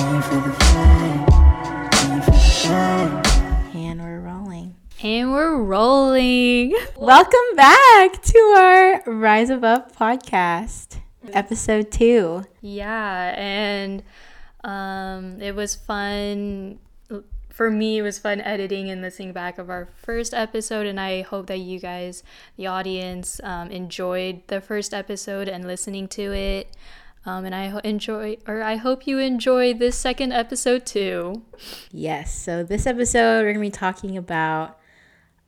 And we're rolling. And we're rolling. Welcome back to our Rise Above podcast, episode two. Yeah, and um, it was fun. For me, it was fun editing and listening back of our first episode, and I hope that you guys, the audience, um, enjoyed the first episode and listening to it. Um, and I ho- enjoy, or I hope you enjoy this second episode too. Yes, so this episode, we're going to be talking about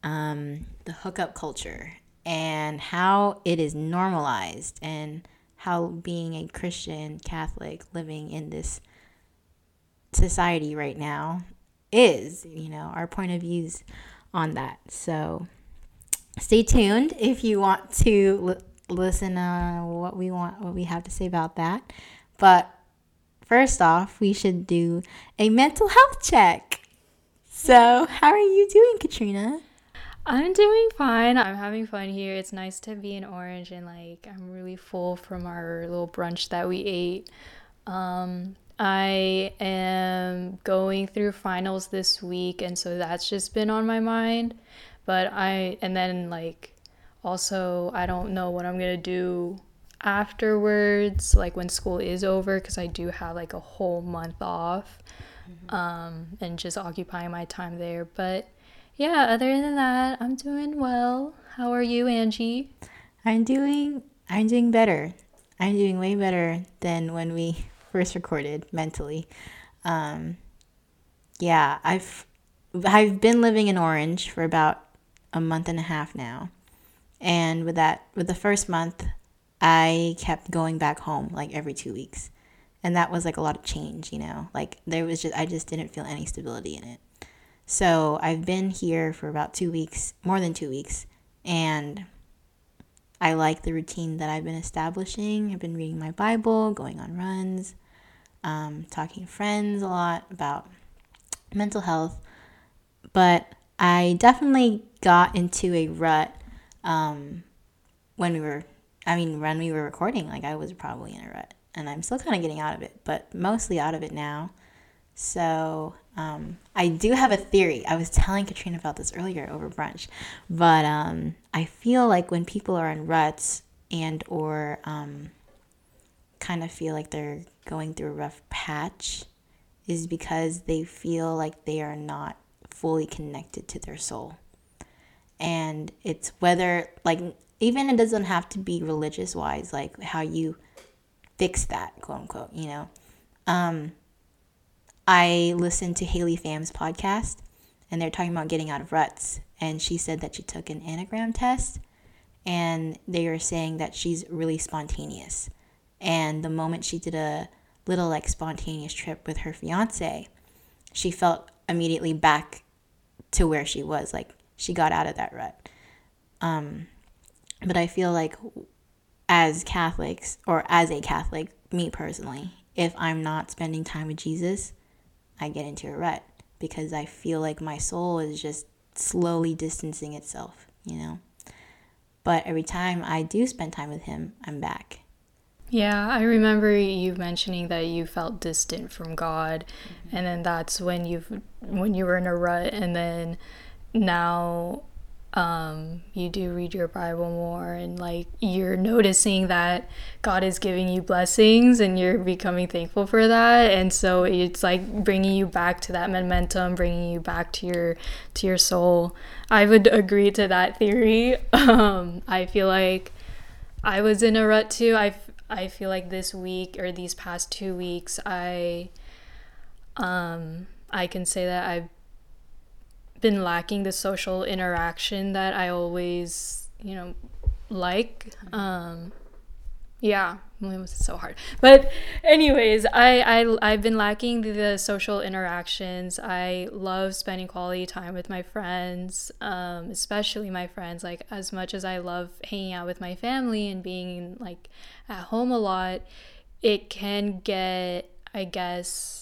um, the hookup culture and how it is normalized and how being a Christian Catholic living in this society right now is, you know, our point of views on that. So stay tuned if you want to listen uh, what we want what we have to say about that. But first off, we should do a mental health check. So, how are you doing, Katrina? I'm doing fine. I'm having fun here. It's nice to be in Orange and like I'm really full from our little brunch that we ate. Um, I am going through finals this week and so that's just been on my mind. But I and then like also I don't know what I'm going to do afterwards like when school is over because I do have like a whole month off. Um, and just occupying my time there. But yeah, other than that, I'm doing well. How are you, Angie? I'm doing I'm doing better. I'm doing way better than when we first recorded mentally. Um, yeah, I've I've been living in Orange for about a month and a half now. And with that with the first month, I kept going back home like every 2 weeks. And that was like a lot of change, you know. Like there was just I just didn't feel any stability in it. So, I've been here for about 2 weeks, more than 2 weeks, and I like the routine that I've been establishing. I've been reading my Bible, going on runs, um, talking to friends a lot about mental health. But I definitely got into a rut um, when we were, I mean, when we were recording. Like, I was probably in a rut. And I'm still kind of getting out of it, but mostly out of it now. So um, I do have a theory. I was telling Katrina about this earlier over brunch, but um, I feel like when people are in ruts and or um, kind of feel like they're going through a rough patch, is because they feel like they are not fully connected to their soul. And it's whether like even it doesn't have to be religious wise, like how you fix that, quote unquote, you know. Um, I listened to Haley Pham's podcast and they're talking about getting out of ruts. And she said that she took an Enneagram test and they were saying that she's really spontaneous. And the moment she did a little like spontaneous trip with her fiance, she felt immediately back to where she was. Like she got out of that rut. Um, but I feel like as Catholics, or as a Catholic, me personally, if I'm not spending time with Jesus, I get into a rut because I feel like my soul is just slowly distancing itself, you know? But every time I do spend time with Him, I'm back. Yeah, I remember you mentioning that you felt distant from God, mm-hmm. and then that's when you when you were in a rut, and then now um, you do read your Bible more and like you're noticing that God is giving you blessings and you're becoming thankful for that. And so it's like bringing you back to that momentum bringing you back to your to your soul. I would agree to that theory. Um, I feel like I was in a rut too. I, I feel like this week or these past two weeks I um I can say that I've been lacking the social interaction that I always, you know, like. Um, yeah, it was so hard. But anyways, I, I I've been lacking the, the social interactions. I love spending quality time with my friends, um, especially my friends. Like as much as I love hanging out with my family and being like at home a lot, it can get, I guess,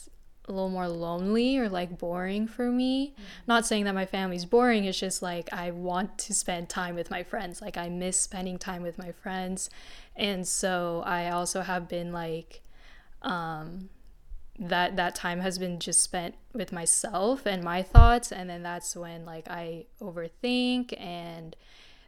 a little more lonely or like boring for me. Not saying that my family's boring, it's just like I want to spend time with my friends. Like I miss spending time with my friends. And so I also have been like um that that time has been just spent with myself and my thoughts and then that's when like I overthink and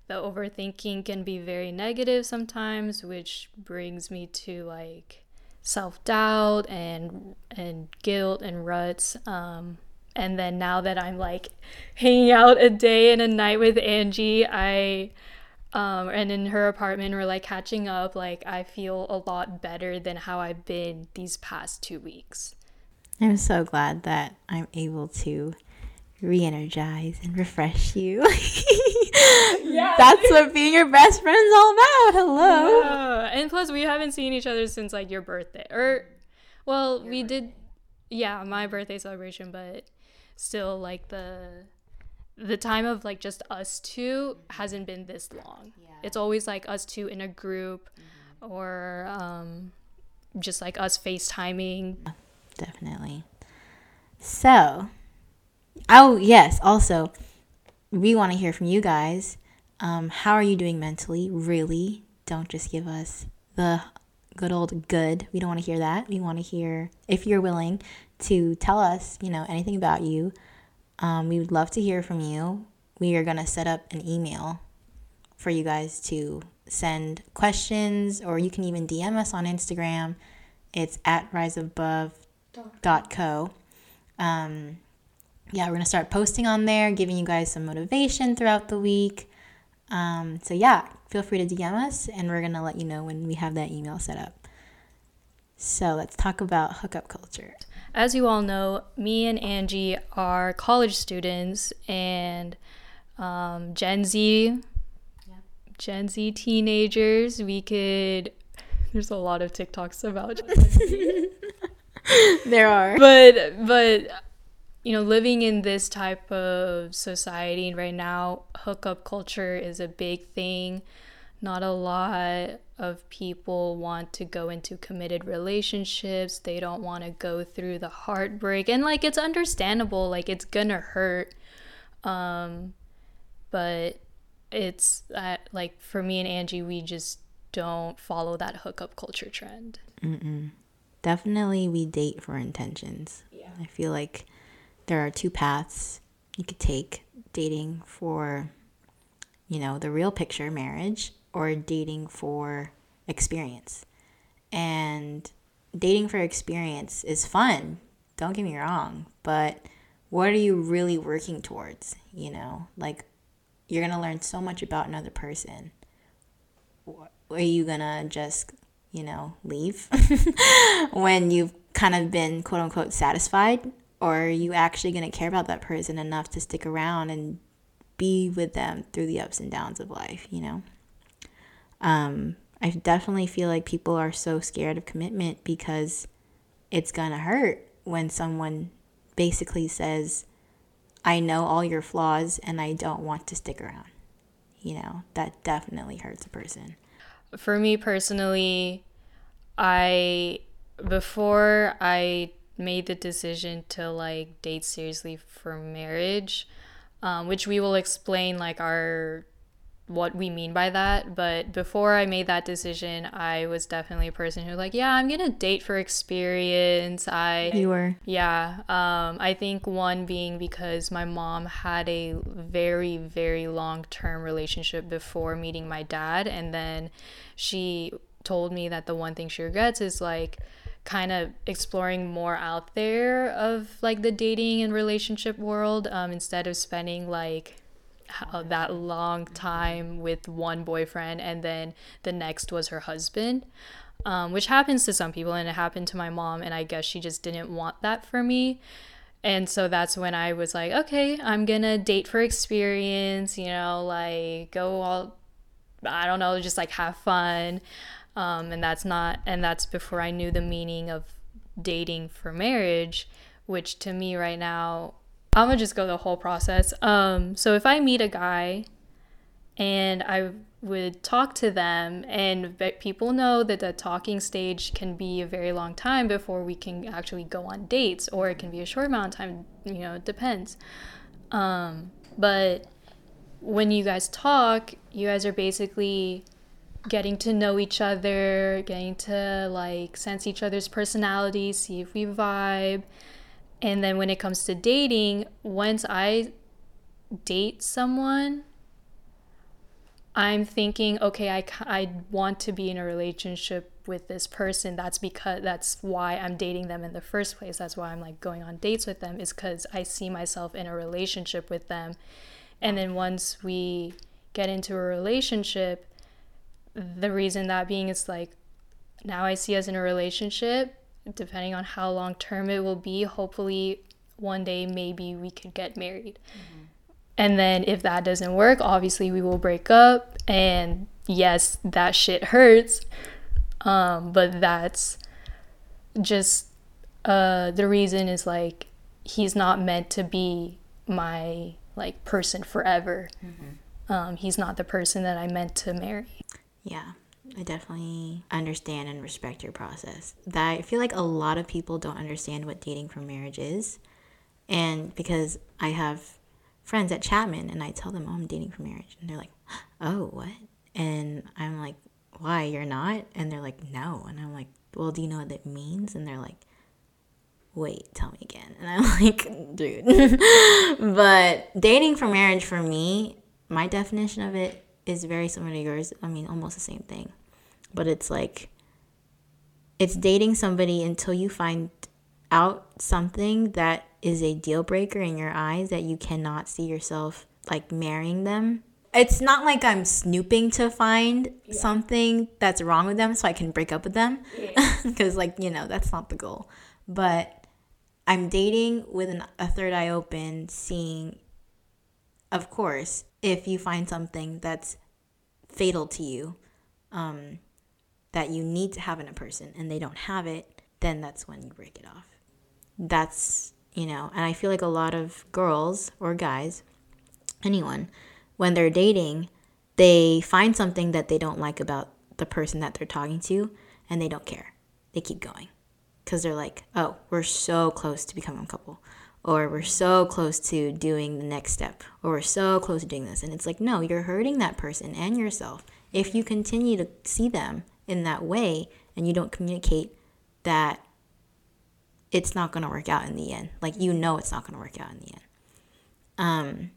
the overthinking can be very negative sometimes which brings me to like self-doubt and and guilt and ruts um and then now that I'm like hanging out a day and a night with Angie I um, and in her apartment we're like catching up like i feel a lot better than how i've been these past two weeks. I'm so glad that i'm able to re-energize and refresh you yeah that's what being your best friend's all about hello yeah. and plus we haven't seen each other since like your birthday or well your we birthday. did yeah my birthday celebration but still like the the time of like just us 2 hasn't been this long. Yeah. It's always like us two in a group mm-hmm. or um, just like us FaceTiming. Definitely. So, oh, yes, also, we want to hear from you guys. Um, how are you doing mentally? Really? Don't just give us the good old good. We don't want to hear that. We want to hear, if you're willing to tell us, you know, anything about you um, we would love to hear from you. We are going to set up an email for you guys to send questions, or you can even DM us on Instagram. It's at riseabove.co. Um, yeah, we're going to start posting on there, giving you guys some motivation throughout the week. Um, so, yeah, feel free to DM us, and we're going to let you know when we have that email set up. So, let's talk about hookup culture as you all know, me and Angie are college students and um, Gen Z, yeah. Gen Z teenagers. We could. There's a lot of TikToks about. there are, but but you know, living in this type of society right now, hookup culture is a big thing. Not a lot of people want to go into committed relationships. They don't want to go through the heartbreak. And like it's understandable, like it's gonna hurt. Um but it's uh, like for me and Angie, we just don't follow that hookup culture trend. Mm-mm. Definitely, we date for intentions. Yeah. I feel like there are two paths you could take dating for, you know, the real picture marriage or dating for experience. And dating for experience is fun, don't get me wrong, but what are you really working towards? You know, like you're gonna learn so much about another person. Are you gonna just, you know, leave when you've kind of been quote unquote satisfied? Or are you actually gonna care about that person enough to stick around and be with them through the ups and downs of life, you know? Um, I definitely feel like people are so scared of commitment because it's gonna hurt when someone basically says, I know all your flaws and I don't want to stick around. You know, that definitely hurts a person. For me personally, I, before I made the decision to like date seriously for marriage, um, which we will explain like our what we mean by that. But before I made that decision, I was definitely a person who like, yeah, I'm gonna date for experience. I you were yeah. Um, I think one being because my mom had a very very long term relationship before meeting my dad, and then she told me that the one thing she regrets is like kind of exploring more out there of like the dating and relationship world um, instead of spending like that long time with one boyfriend and then the next was her husband um, which happens to some people and it happened to my mom and i guess she just didn't want that for me. And so that's when i was like okay i'm gonna date for experience you know like go all i don't know just like have fun um, and that's not and that's before i knew the meaning of dating for marriage which to me right now I'm gonna just go the whole process. Um, so if I meet a guy and I would talk to them, and people know that the talking stage can be a very long time before we can actually go on dates, or it can be a short amount of time, you know, it depends. Um, but when you guys talk, you guys are basically getting to know each other, getting to like sense each other's personalities, see if we vibe. And then when it comes to dating, once I date someone, I'm thinking, okay, I, I want to be in a relationship with this person. That's because that's why I'm dating them in the first place. That's why I'm like going on dates with them, is because I see myself in a relationship with them. And then once we get into a relationship, the reason that being is like now I see us in a relationship, depending on how long term it will be, hopefully one day maybe we could get married. Mm-hmm. And then if that doesn't work, obviously we will break up. And yes, that shit hurts. Um, but that's just uh, the reason is like he's not meant to be my like person forever. Mm-hmm. Um, he's not the person that I meant to marry. Yeah, I definitely understand and respect your process. That I feel like a lot of people don't understand what dating for marriage is. And because I have friends at Chapman and I tell them, oh, I'm dating for marriage. And they're like, oh, what? And I'm like, why? You're not? And they're like, no. And I'm like, well, do you know what that means? And they're like, wait, tell me again. And I'm like, dude. but dating for marriage for me, my definition of it is very similar to yours. I mean, almost the same thing. But it's like, it's dating somebody until you find out something that is a deal breaker in your eyes that you cannot see yourself like marrying them. It's not like I'm snooping to find yeah. something that's wrong with them so I can break up with them. Because, yeah. like, you know, that's not the goal. But I'm dating with an, a third eye open, seeing, of course, if you find something that's fatal to you, um, that you need to have in a person and they don't have it, then that's when you break it off. That's, you know, and I feel like a lot of girls or guys, anyone, when they're dating, they find something that they don't like about the person that they're talking to and they don't care. They keep going because they're like, oh, we're so close to becoming a couple or we're so close to doing the next step, or we're so close to doing this. And it's like, no, you're hurting that person and yourself if you continue to see them in that way and you don't communicate that it's not going to work out in the end. Like, you know, it's not going to work out in the end. Um,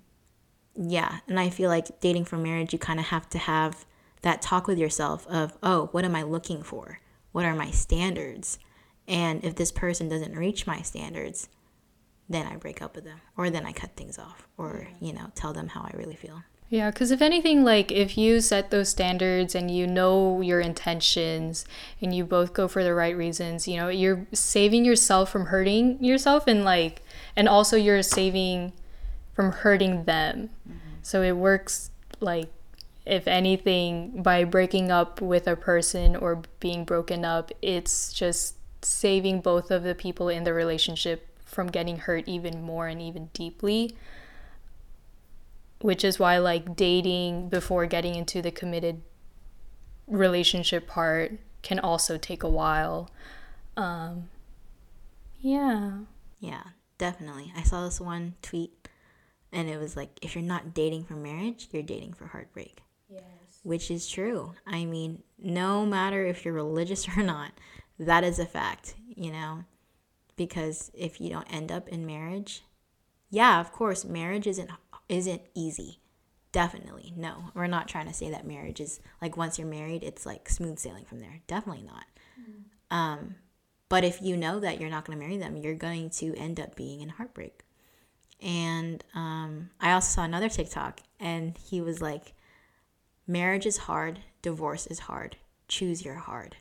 yeah. And I feel like dating for marriage, you kind of have to have that talk with yourself of, oh, what am I looking for? What are my standards? And if this person doesn't reach my standards, then I break up with them or then I cut things off or, you know, tell them how I really feel. Yeah, because if anything, like if you set those standards and you know your intentions and you both go for the right reasons, you know, you're saving yourself from hurting yourself and like, and also you're saving from hurting them. Mm-hmm. So it works like, if anything, by breaking up with a person or being broken up, it's just saving both of the people in the relationship from getting hurt even more and even deeply which is why like dating before getting into the committed relationship part can also take a while. Um yeah. Yeah definitely. I saw this one tweet and it was like if you're not dating for marriage you're dating for heartbreak. Yes. Which is true. I mean no matter if you're religious or not that is a fact you know because if you don't end up in marriage, yeah, of course, marriage isn't isn't easy. Definitely. No. We're not trying to say that marriage is like once you're married, it's like smooth sailing from there. Definitely not. Mm-hmm. Um but if you know that you're not going to marry them, you're going to end up being in heartbreak. And um, I also saw another TikTok, and he was like, Marriage is hard, divorce is hard, choose your hard.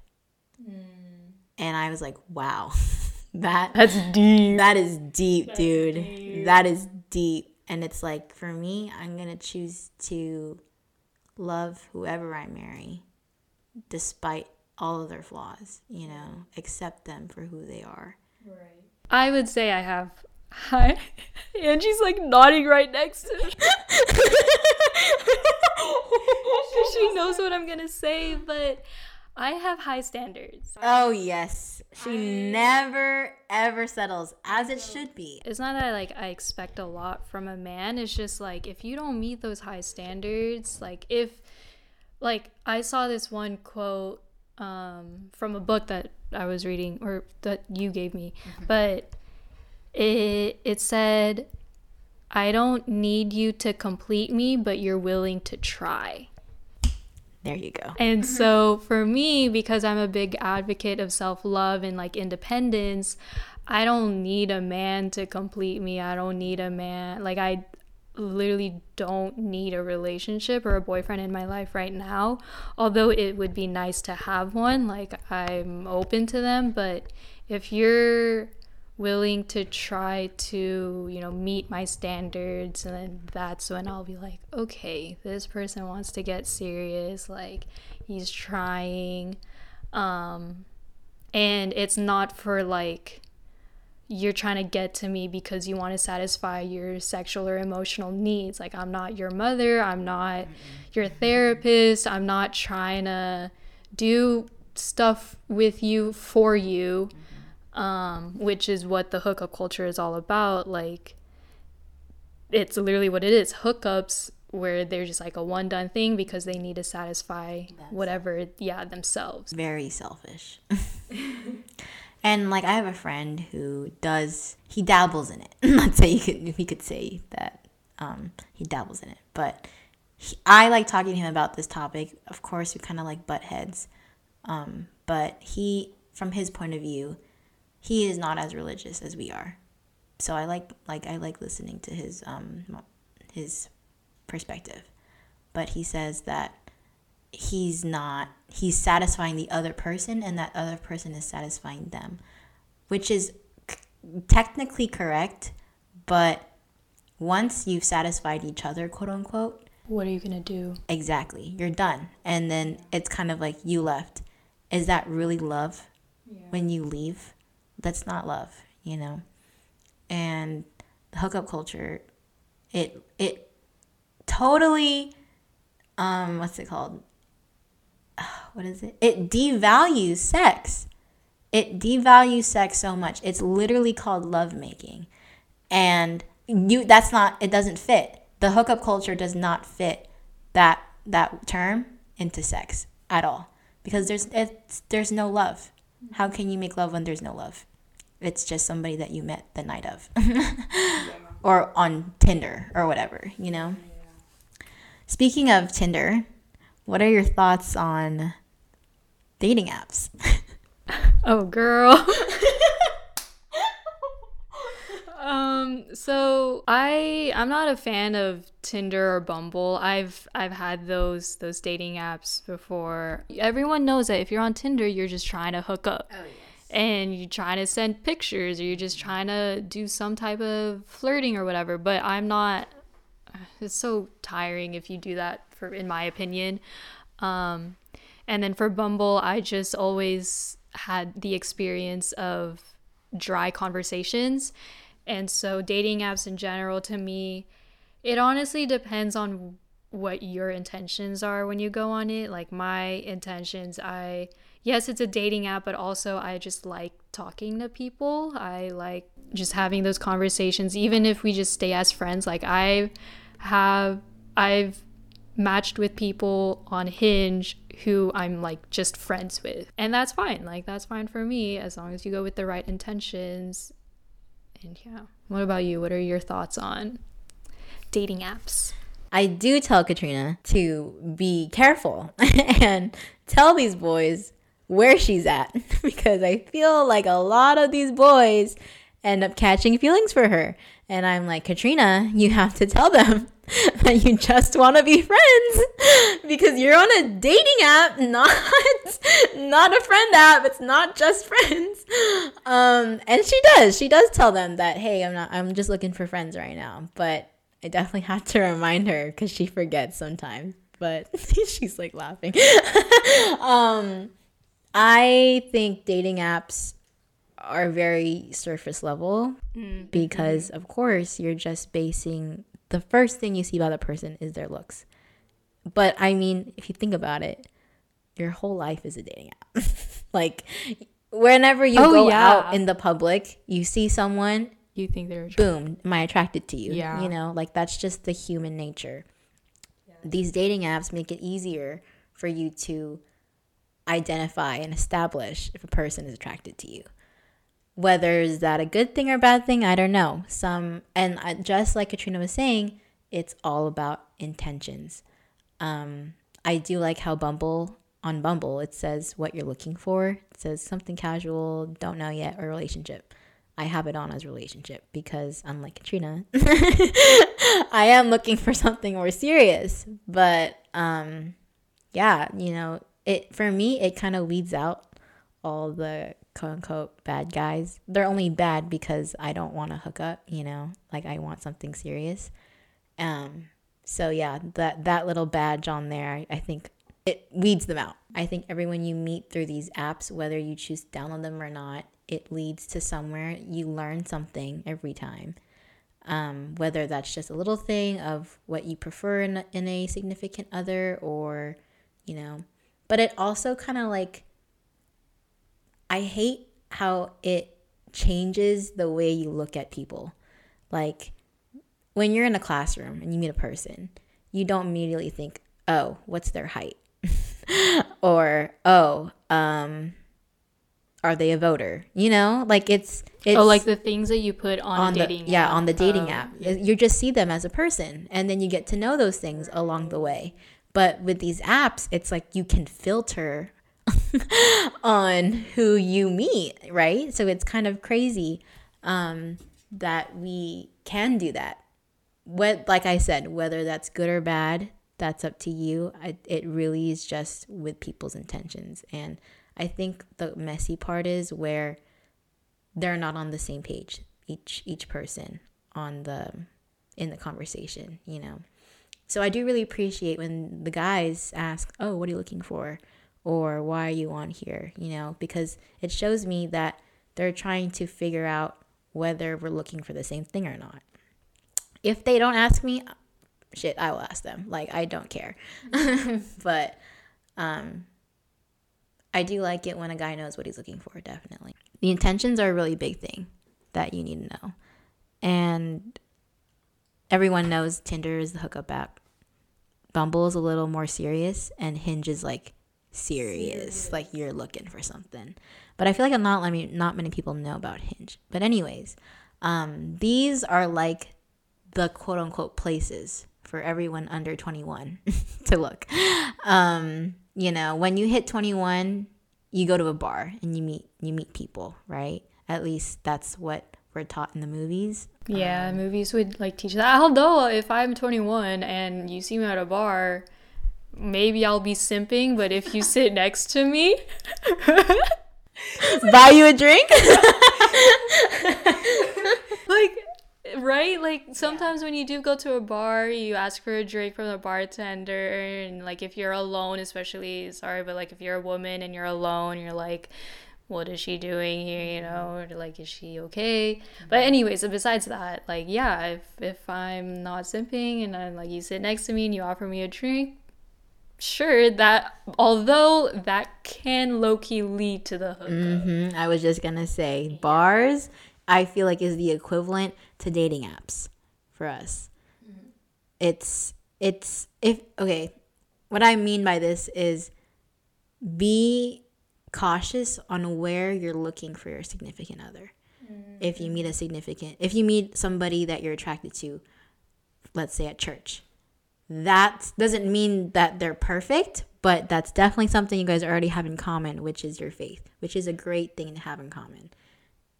Mm. And I was like, wow. that that's deep. That is deep, that's dude. Deep. That is deep. And it's like for me, I'm gonna choose to love whoever I marry, despite all of their flaws. You know, accept them for who they are. Right. I would say I have. Hi, Angie's like nodding right next to me. she knows what I'm gonna say, but I have high standards. Oh yes. She I... never ever settles as it should be. It's not that like I expect a lot from a man. It's just like if you don't meet those high standards, like if like I saw this one quote um, from a book that I was reading or that you gave me, mm-hmm. but it it said, "I don't need you to complete me, but you're willing to try." There you go. And mm-hmm. so for me, because I'm a big advocate of self love and like independence, I don't need a man to complete me. I don't need a man. Like, I literally don't need a relationship or a boyfriend in my life right now. Although it would be nice to have one, like I'm open to them, but if you're willing to try to, you know, meet my standards and then that's when I'll be like, okay, this person wants to get serious, like he's trying. Um and it's not for like you're trying to get to me because you want to satisfy your sexual or emotional needs. Like, I'm not your mother, I'm not your therapist, I'm not trying to do stuff with you for you, um, which is what the hookup culture is all about. Like, it's literally what it is hookups where they're just like a one done thing because they need to satisfy That's whatever, yeah, themselves. Very selfish. And like I have a friend who does he dabbles in it. Let's say you could we could say that um, he dabbles in it, but he, I like talking to him about this topic. Of course, we kind of like butt heads, um, but he, from his point of view, he is not as religious as we are. So I like like I like listening to his um his perspective, but he says that he's not he's satisfying the other person and that other person is satisfying them which is c- technically correct but once you've satisfied each other quote unquote what are you going to do? Exactly. You're done. And then it's kind of like you left. Is that really love yeah. when you leave that's not love you know and the hookup culture it it totally um what's it called what is it? It devalues sex. It devalues sex so much. It's literally called lovemaking. And you that's not it doesn't fit. The hookup culture does not fit that that term into sex at all because there's there's no love. How can you make love when there's no love? It's just somebody that you met the night of. or on Tinder or whatever, you know. Speaking of Tinder, what are your thoughts on dating apps? oh, girl. um so i i'm not a fan of tinder or bumble i've i've had those those dating apps before everyone knows that if you're on tinder you're just trying to hook up oh, yes. And you're trying to send pictures or you're just trying to do some type of flirting or whatever but i'm not it's so tiring if you do that for in my opinion. Um, and then for Bumble, I just always had the experience of dry conversations. And so dating apps in general to me, it honestly depends on what your intentions are when you go on it. Like my intentions, I yes, it's a dating app, but also I just like talking to people. I like just having those conversations even if we just stay as friends. Like I have I've matched with people on Hinge who I'm like just friends with. And that's fine. Like that's fine for me as long as you go with the right intentions. And yeah. What about you? What are your thoughts on dating apps? I do tell Katrina to be careful and tell these boys where she's at because I feel like a lot of these boys end up catching feelings for her. And I'm like, Katrina, you have to tell them that you just want to be friends because you're on a dating app, not not a friend app. It's not just friends. Um, and she does. She does tell them that, hey, I'm not. I'm just looking for friends right now. But I definitely have to remind her because she forgets sometimes. But she's like laughing. um, I think dating apps are very surface level mm-hmm. because of course you're just basing the first thing you see about a person is their looks. But I mean, if you think about it, your whole life is a dating app. like whenever you oh, go yeah. out in the public, you see someone, you think they're attracted. boom, am I attracted to you? Yeah. You know, like that's just the human nature. Yeah. These dating apps make it easier for you to identify and establish if a person is attracted to you. Whether is that a good thing or bad thing, I don't know. Some and just like Katrina was saying, it's all about intentions. Um, I do like how Bumble on Bumble it says what you're looking for. It says something casual, don't know yet, or relationship. I have it on as relationship because unlike Katrina, I am looking for something more serious. But um, yeah, you know, it for me it kind of weeds out all the quote unquote bad guys. They're only bad because I don't want to hook up, you know, like I want something serious. Um, so yeah, that that little badge on there, I, think it weeds them out. I think everyone you meet through these apps, whether you choose to download them or not, it leads to somewhere. You learn something every time. Um, whether that's just a little thing of what you prefer in, in a significant other or, you know, but it also kind of like, I hate how it changes the way you look at people. Like, when you're in a classroom and you meet a person, you don't immediately think, oh, what's their height? or, oh, um, are they a voter? You know, like it's, it's oh, like the things that you put on, on the dating yeah app. on the dating oh, app. Yeah. You just see them as a person, and then you get to know those things along the way. But with these apps, it's like you can filter on who you meet, right? So it's kind of crazy um, that we can do that. What, like I said, whether that's good or bad, that's up to you. I, it really is just with people's intentions. And I think the messy part is where they're not on the same page, each each person on the in the conversation, you know. So I do really appreciate when the guys ask, "Oh, what are you looking for?" or "Why are you on here?" you know, because it shows me that they're trying to figure out whether we're looking for the same thing or not. If they don't ask me, shit, I will ask them. Like I don't care. but um I do like it when a guy knows what he's looking for, definitely. The intentions are a really big thing that you need to know. And everyone knows Tinder is the hookup app. Bumble is a little more serious, and Hinge is like serious, like you're looking for something. But I feel like I'm not let me not many people know about Hinge. But anyways, um, these are like the quote unquote places for everyone under 21 to look. Um, you know, when you hit 21, you go to a bar and you meet you meet people, right? At least that's what we're taught in the movies. Yeah, um, movies would like teach that. Although if I'm 21 and you see me at a bar, maybe I'll be simping, but if you sit next to me, buy you a drink? like right like sometimes yeah. when you do go to a bar you ask for a drink from the bartender and like if you're alone especially sorry but like if you're a woman and you're alone you're like what is she doing here you know or like is she okay mm-hmm. but anyways besides that like yeah if if i'm not simping and i'm like you sit next to me and you offer me a drink sure that although that can low-key lead to the hookup mm-hmm. i was just gonna say bars i feel like is the equivalent to dating apps for us mm-hmm. it's it's if okay what i mean by this is be cautious on where you're looking for your significant other. Mm-hmm. If you meet a significant, if you meet somebody that you're attracted to, let's say at church, that doesn't mean that they're perfect, but that's definitely something you guys already have in common, which is your faith, which is a great thing to have in common.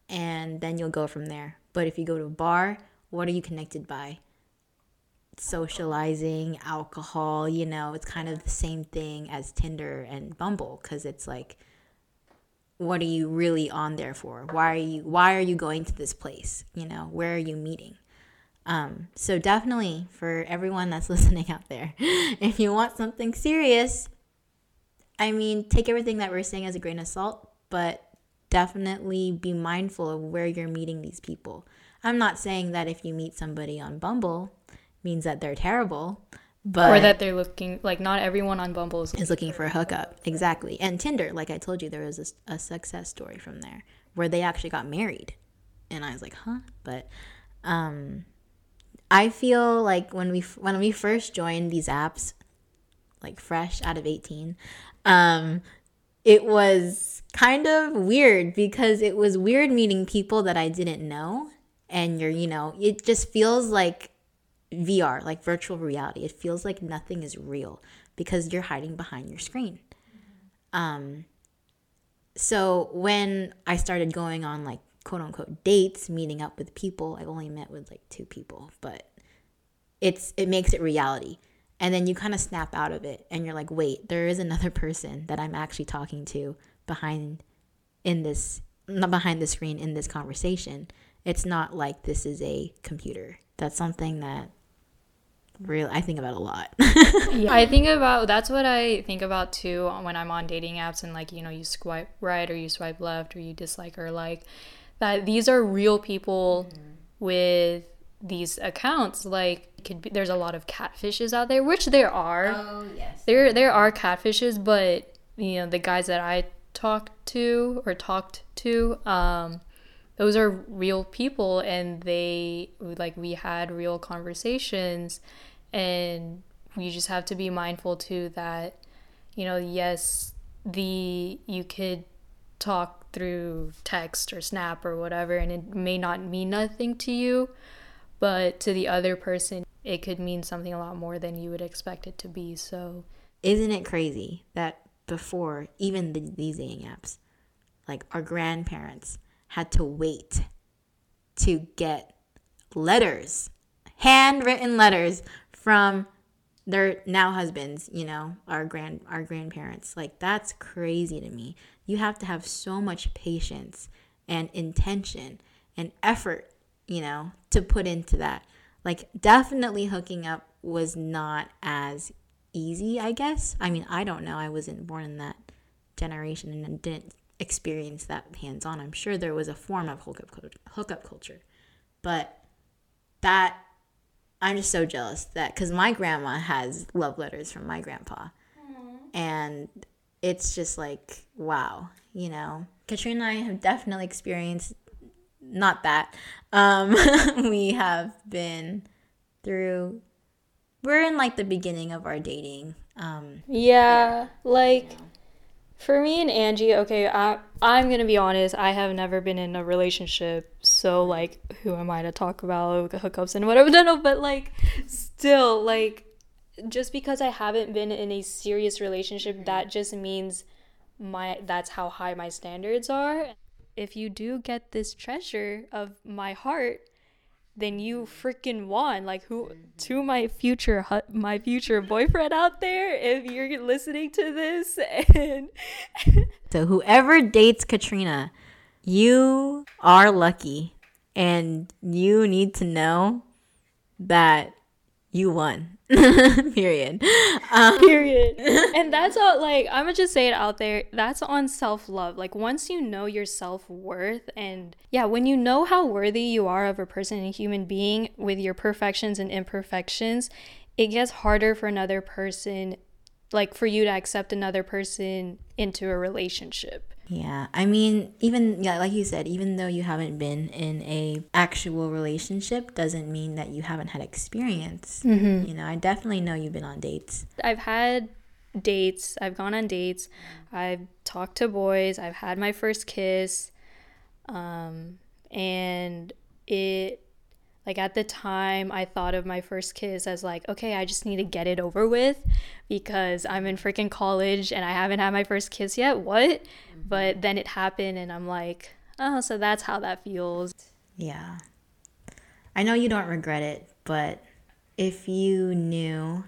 And then you'll go from there. But if you go to a bar, what are you connected by? socializing, alcohol, you know, it's kind of the same thing as Tinder and Bumble because it's like what are you really on there for? Why are you why are you going to this place? You know, where are you meeting? Um, so definitely for everyone that's listening out there, if you want something serious, I mean, take everything that we're saying as a grain of salt, but definitely be mindful of where you're meeting these people. I'm not saying that if you meet somebody on Bumble means that they're terrible. But or that they're looking like not everyone on Bumble is, is looking for a hookup. Exactly. And Tinder, like I told you, there was a, a, success story from there where they actually got married, and I was like, huh. But um, I feel like when we when we first joined these apps, like fresh out of 18, um, it was kind of weird because it was weird meeting people that I didn't know. And you're, you know, it just feels like VR, like virtual reality. It feels like nothing is real because you're hiding behind your screen. Um, so when I started going on like quote unquote dates, meeting up with people, I've only met with like two people, but it's it makes it reality. And then you kind of snap out of it and you're like, wait, there is another person that I'm actually talking to behind in this not behind the screen in this conversation. It's not like this is a computer. That's something that real I think about a lot. yeah, I think about that's what I think about too when I'm on dating apps and like you know you swipe right or you swipe left or you dislike or like that these are real people mm-hmm. with these accounts like could be there's a lot of catfishes out there which there are oh yes there there are catfishes but you know the guys that i talked to or talked to um those are real people and they like we had real conversations and you just have to be mindful too that you know yes the you could talk through text or snap or whatever and it may not mean nothing to you but to the other person it could mean something a lot more than you would expect it to be. So isn't it crazy that before even the, these dating apps like our grandparents had to wait to get letters handwritten letters from their now husbands, you know, our grand our grandparents. Like that's crazy to me. You have to have so much patience and intention and effort, you know, to put into that. Like definitely hooking up was not as easy, I guess. I mean, I don't know. I wasn't born in that generation and didn't experience that hands on. I'm sure there was a form of hookup hookup culture. But that I'm just so jealous that because my grandma has love letters from my grandpa, Aww. and it's just like wow, you know. Katrina and I have definitely experienced not that. Um, we have been through. We're in like the beginning of our dating. Um, yeah, yeah, like. You know for me and Angie, okay, I I'm gonna be honest. I have never been in a relationship, so like, who am I to talk about hookups and whatever? No, no, but like, still, like, just because I haven't been in a serious relationship, mm-hmm. that just means my that's how high my standards are. If you do get this treasure of my heart, then you mm-hmm. freaking won. Like who mm-hmm. to my future my future boyfriend out there if you're listening to this and so whoever dates Katrina, you are lucky and you need to know that you won. Period. Um, Period. and that's all, like, I'm gonna just say it out there. That's on self love. Like, once you know your self worth, and yeah, when you know how worthy you are of a person and a human being with your perfections and imperfections, it gets harder for another person, like, for you to accept another person into a relationship. Yeah, I mean, even yeah, like you said, even though you haven't been in a actual relationship, doesn't mean that you haven't had experience. Mm-hmm. You know, I definitely know you've been on dates. I've had dates. I've gone on dates. I've talked to boys. I've had my first kiss, um, and it like at the time, I thought of my first kiss as like, okay, I just need to get it over with because I'm in freaking college and I haven't had my first kiss yet. What? Mm-hmm. But then it happened and I'm like, oh, so that's how that feels. Yeah. I know you don't regret it, but if you knew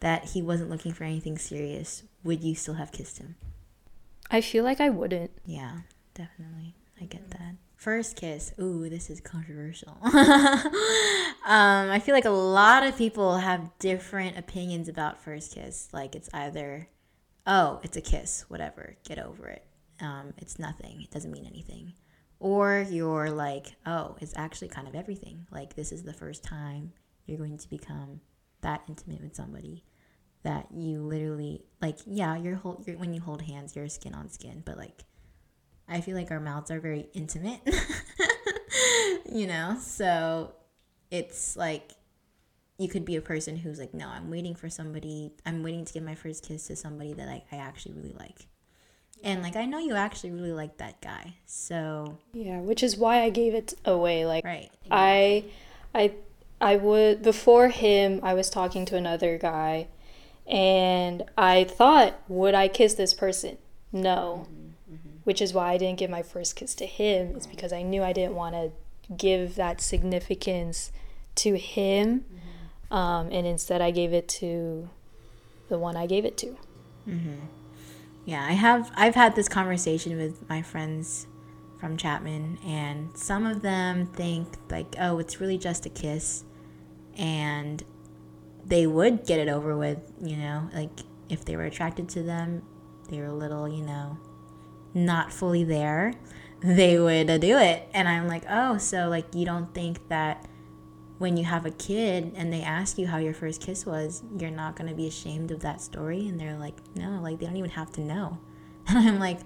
that he wasn't looking for anything serious, would you still have kissed him? I feel like I wouldn't. Yeah, definitely. I get that. First kiss. Ooh, this is controversial. um, I feel like a lot of people have different opinions about first kiss. Like it's either, oh, it's a kiss, whatever, get over it. Um, it's nothing. It doesn't mean anything. Or you're like, oh, it's actually kind of everything. Like this is the first time you're going to become that intimate with somebody that you literally like. Yeah, you're, hold, you're when you hold hands, you're skin on skin, but like I feel like our mouths are very intimate, you know? So it's like you could be a person who's like, no, I'm waiting for somebody. I'm waiting to give my first kiss to somebody that like I actually really like. And like I know you actually really like that guy. So Yeah, which is why I gave it away. Like right. I I I would before him I was talking to another guy and I thought would I kiss this person? No. Mm-hmm. Which is why I didn't give my first kiss to him. It's because I knew I didn't want to give that significance to him. Um, and instead I gave it to the one I gave it to. Yeah, I have I've had this conversation with my friends from Chapman and some of them think like, "Oh, it's really just a kiss." And they would get it over with, you know, like if they were attracted to them, they were a little, you know, not fully there, they would uh, do it. And I'm like, "Oh, so like you don't think that when you have a kid and they ask you how your first kiss was, you're not going to be ashamed of that story. And they're like, no, like they don't even have to know. And I'm like,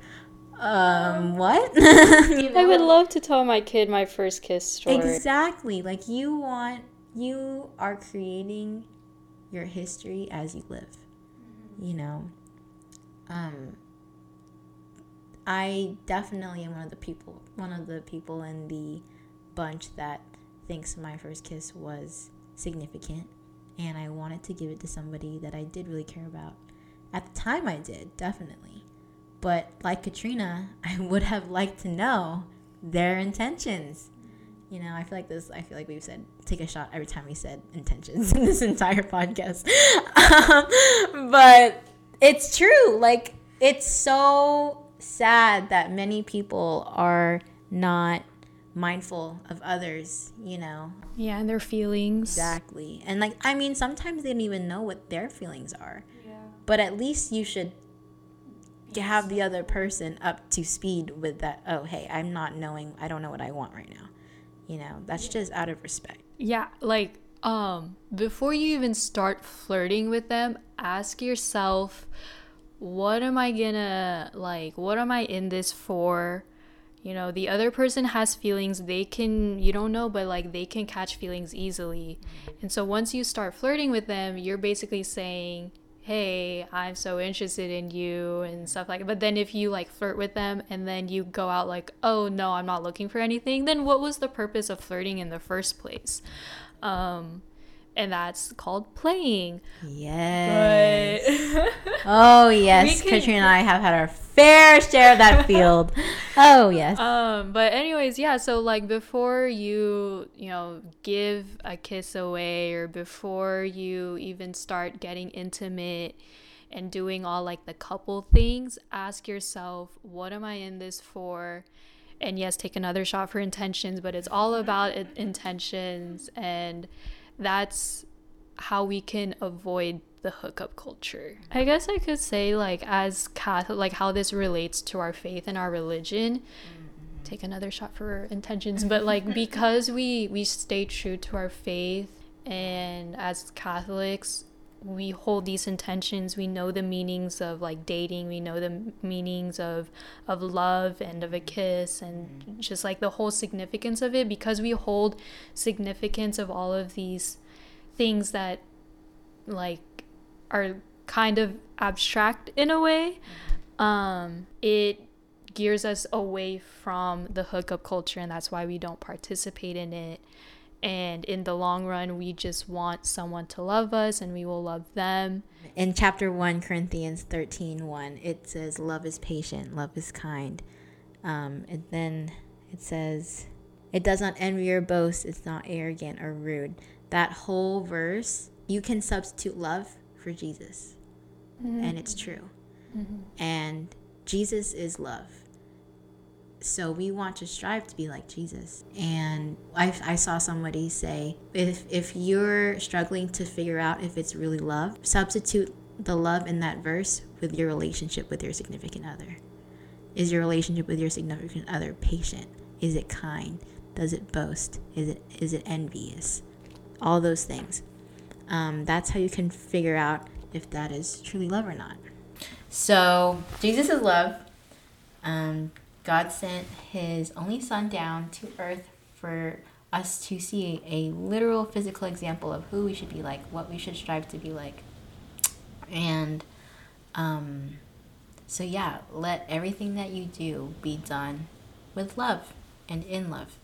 um, what? You I would love to tell my kid my first kiss story. Exactly. Like you want, you are creating your history as you live. You know, um, I definitely am one of the people, one of the people in the bunch that thinks my first kiss was significant, and I wanted to give it to somebody that I did really care about. At the time, I did definitely, but like Katrina, I would have liked to know their intentions. You know, I feel like this. I feel like we've said take a shot every time we said intentions in this entire podcast. um, but it's true. Like it's so sad that many people are not mindful of others. You know, Yeah, and their feelings. exactly. And like, I mean, sometimes they don't even know what their feelings are. Yeah. But at least you should have the other person up to speed with that. Oh, hey, I'm not knowing. I don't know what I want right now. You know, that's just out of respect. Yeah, like um before you even start flirting with them, ask yourself what am I gonna like what am I in this for? You know, the other person has feelings, they can you don't know, but like they can catch feelings easily. And so once you start flirting with them, you're basically saying hey i'm so interested in you and stuff like that. but then if you like flirt with them and then you go out like oh no i'm not looking for anything then what was the purpose of flirting in the first place um and that's called playing Yes. Oh, yes. Can- Katrina and I have had our fair share of that field. Oh, yes. um but anyways yeah so like before you you know give a kiss away or before you even start getting intimate and doing all like the couple things ask yourself what am i in this for and yes take another shot for intentions but it's all about intentions and that's how we can avoid the hookup culture. I guess I could say like as Catholic like how this relates to our faith and our religion. Mm-hmm. Take another shot for intentions, but like because we we stay true to our faith and as Catholics we hold these intentions. We know the meanings of like dating. We know the meanings of of love and of a kiss and just like the whole significance of it. Because we hold significance of all of these things that like are kind of abstract in a way um it gears us away from the hookup culture and that's why we don't participate in it and in the long run we just want someone to love us and we will love them In chapter 1, Corinthians 13 1, it says, Love is patient, love is kind. Um, and then it says, It does not envy or boast, it's not arrogant or rude. That whole verse, you can substitute love for Jesus. And it's true. And Jesus is love. So we want to strive to be like Jesus. And I, I saw somebody say, if, if you're struggling to figure out if it's really love, substitute the love in that verse with your relationship with your significant other. Is your relationship with your significant other patient? Is it kind? Does it boast? Is it is it envious? All those things. Um, that's how you can figure out if that is truly love or not. So Jesus is love. Um, God sent His only Son down to earth for us to see a, literal physical example of who we should be like, what we should strive to be like. And um, so, yeah, let everything that you do be done with love and in love.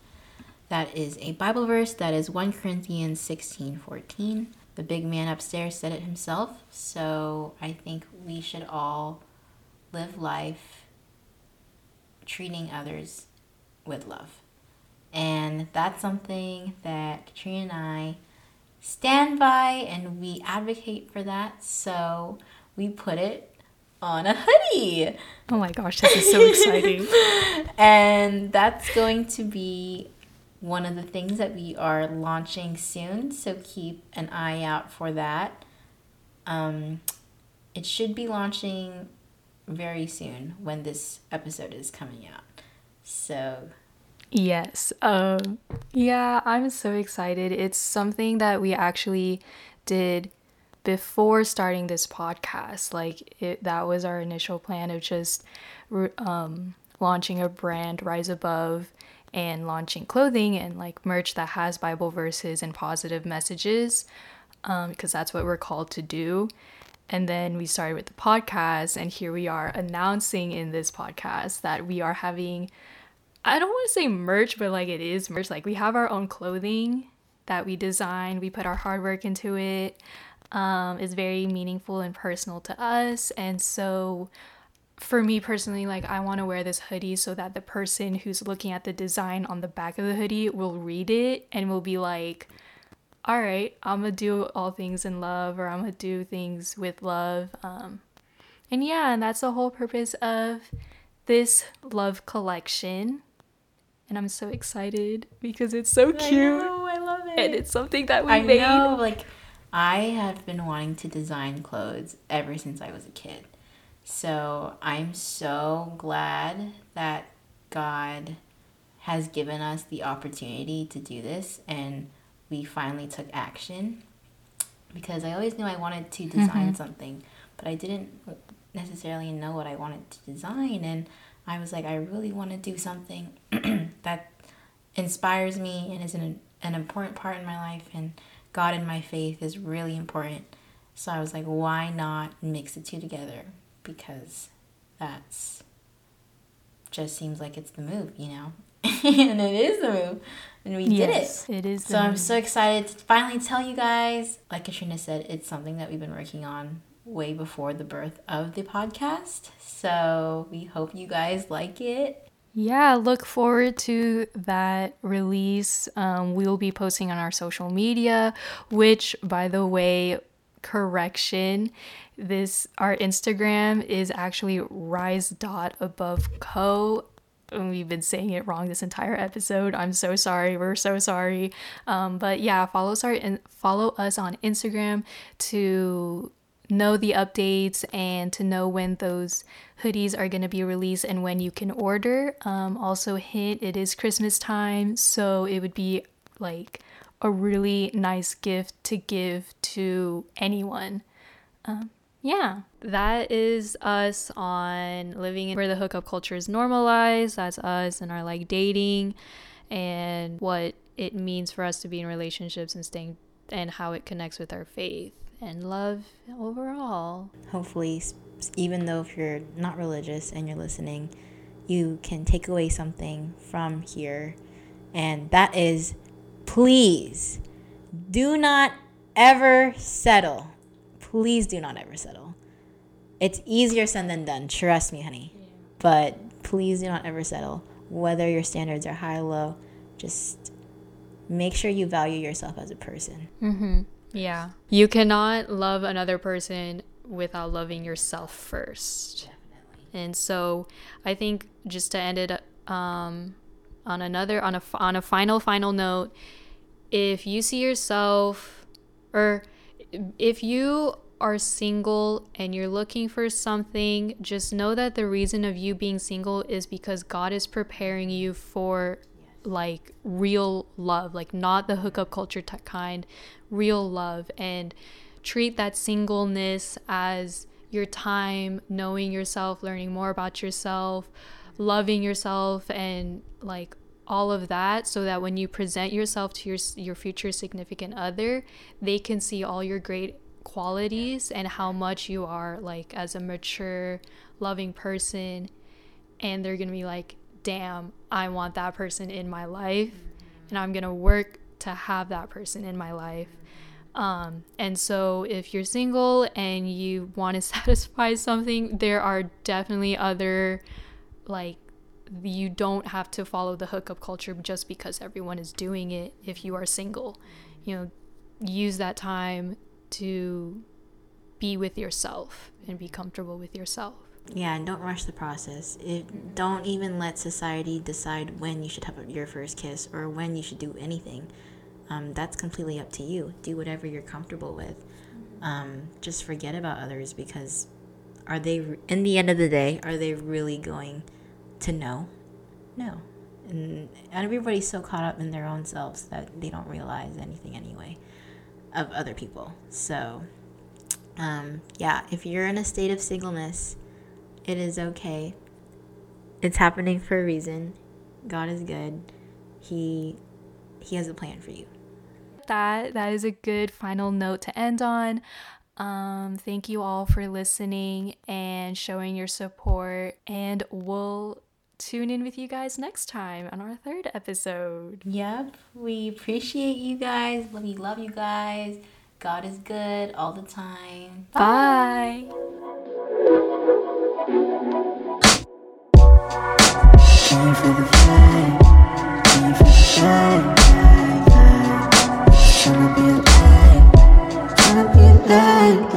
That is a Bible verse that is 1 Corinthians 16 14. The big man upstairs said it himself. So I think we should all live life treating others with love. And that's something that Katrina and I stand by and we advocate for that. So we put it on a hoodie. Oh my gosh, this is so exciting. and that's going to be one of the things that we are launching soon. So keep an eye out for that. Um, it should be launching very soon when this episode is coming out. So Yes. Um yeah, I'm so excited. It's something that we actually did before starting this podcast. Like it that was our initial plan of just um launching a brand Rise Above and launching clothing and like merch that has Bible verses and positive messages um because that's what we're called to do. And then we started with the podcast and here we are announcing in this podcast that we are having I don't want to say merch, but like it is merch. Like we have our own clothing that we design, we put our hard work into it. Um, it's very meaningful and personal to us. And so for me personally, like I want to wear this hoodie so that the person who's looking at the design on the back of the hoodie will read it and will be like, all right, I'm gonna do all things in love or I'm gonna do things with love. Um, and yeah, and that's the whole purpose of this love collection and I'm so excited because it's so cute. I, know, I love it. And it's something that we I made. know, like I have been wanting to design clothes ever since I was a kid. So I'm so glad that God has given us the opportunity to do this and we finally took action because I always knew I wanted to design mm-hmm. something, but I didn't necessarily know what I wanted to design and I was like, I really want to do something that inspires me and is an, an important part in my life, and God and my faith is really important. So I was like, why not mix the two together? Because that's just seems like it's the move, you know? and it is the move. And we yes, did it. It is. So I'm so excited to finally tell you guys. Like Katrina said, it's something that we've been working on way before the birth of the podcast. So we hope you guys like it. Yeah, look forward to that release. Um, we'll be posting on our social media, which, by the way, correction this our instagram is actually rise dot above co we've been saying it wrong this entire episode. I'm so sorry. We're so sorry. Um, but yeah, follow us our follow us on Instagram to know the updates and to know when those hoodies are going to be released and when you can order. Um, also, hint it is Christmas time, so it would be like a really nice gift to give to anyone. Um, yeah, that is us on living in where the hookup culture is normalized. That's us and our like dating and what it means for us to be in relationships and staying and how it connects with our faith and love overall. Hopefully, even though if you're not religious and you're listening, you can take away something from here. And that is please do not ever settle. Please do not ever settle. It's easier said than done. Trust me, honey. Yeah. But please do not ever settle. Whether your standards are high or low, just make sure you value yourself as a person. Mm-hmm. Yeah. You cannot love another person without loving yourself first. Definitely. And so I think just to end it um, on another on a on a final final note, if you see yourself or if you are single and you're looking for something, just know that the reason of you being single is because God is preparing you for like real love, like not the hookup culture t- kind, real love, and treat that singleness as your time knowing yourself, learning more about yourself, loving yourself, and like all of that so that when you present yourself to your your future significant other, they can see all your great qualities and how much you are like as a mature, loving person and they're going to be like, "Damn, I want that person in my life and I'm going to work to have that person in my life." Um, and so, if you're single and you want to satisfy something, there are definitely other like you don't have to follow the hookup culture just because everyone is doing it if you are single. You know, use that time to be with yourself and be comfortable with yourself. Yeah, and don't rush the process. It, don't even let society decide when you should have your first kiss or when you should do anything. Um, that's completely up to you. Do whatever you're comfortable with. Um, just forget about others because are they, in the end of the day, are they really going to know? No. And everybody's so caught up in their own selves that they don't realize anything anyway of other people. So, um, yeah, if you're in a state of singleness, it is okay. It's happening for a reason. God is good. He he has a plan for you. That that is a good final note to end on. Um, thank you all for listening and showing your support, and we'll tune in with you guys next time on our third episode. Yep, we appreciate you guys. We love you guys. God is good all the time. Bye. Bye.